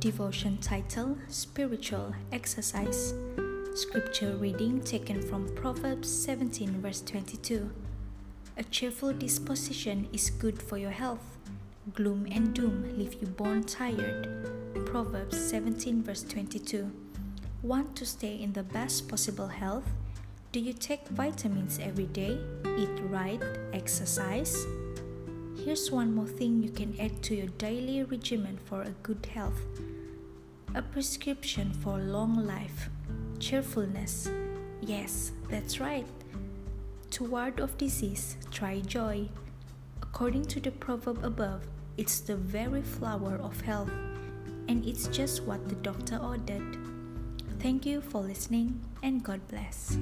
devotion title Spiritual Exercise. Scripture reading taken from Proverbs 17, verse 22. A cheerful disposition is good for your health. Gloom and doom leave you bone tired. Proverbs 17, verse 22. Want to stay in the best possible health? Do you take vitamins every day? Eat right? Exercise? Here's one more thing you can add to your daily regimen for a good health a prescription for long life, cheerfulness. Yes, that's right. To ward off disease, try joy. According to the proverb above, it's the very flower of health, and it's just what the doctor ordered. Thank you for listening, and God bless.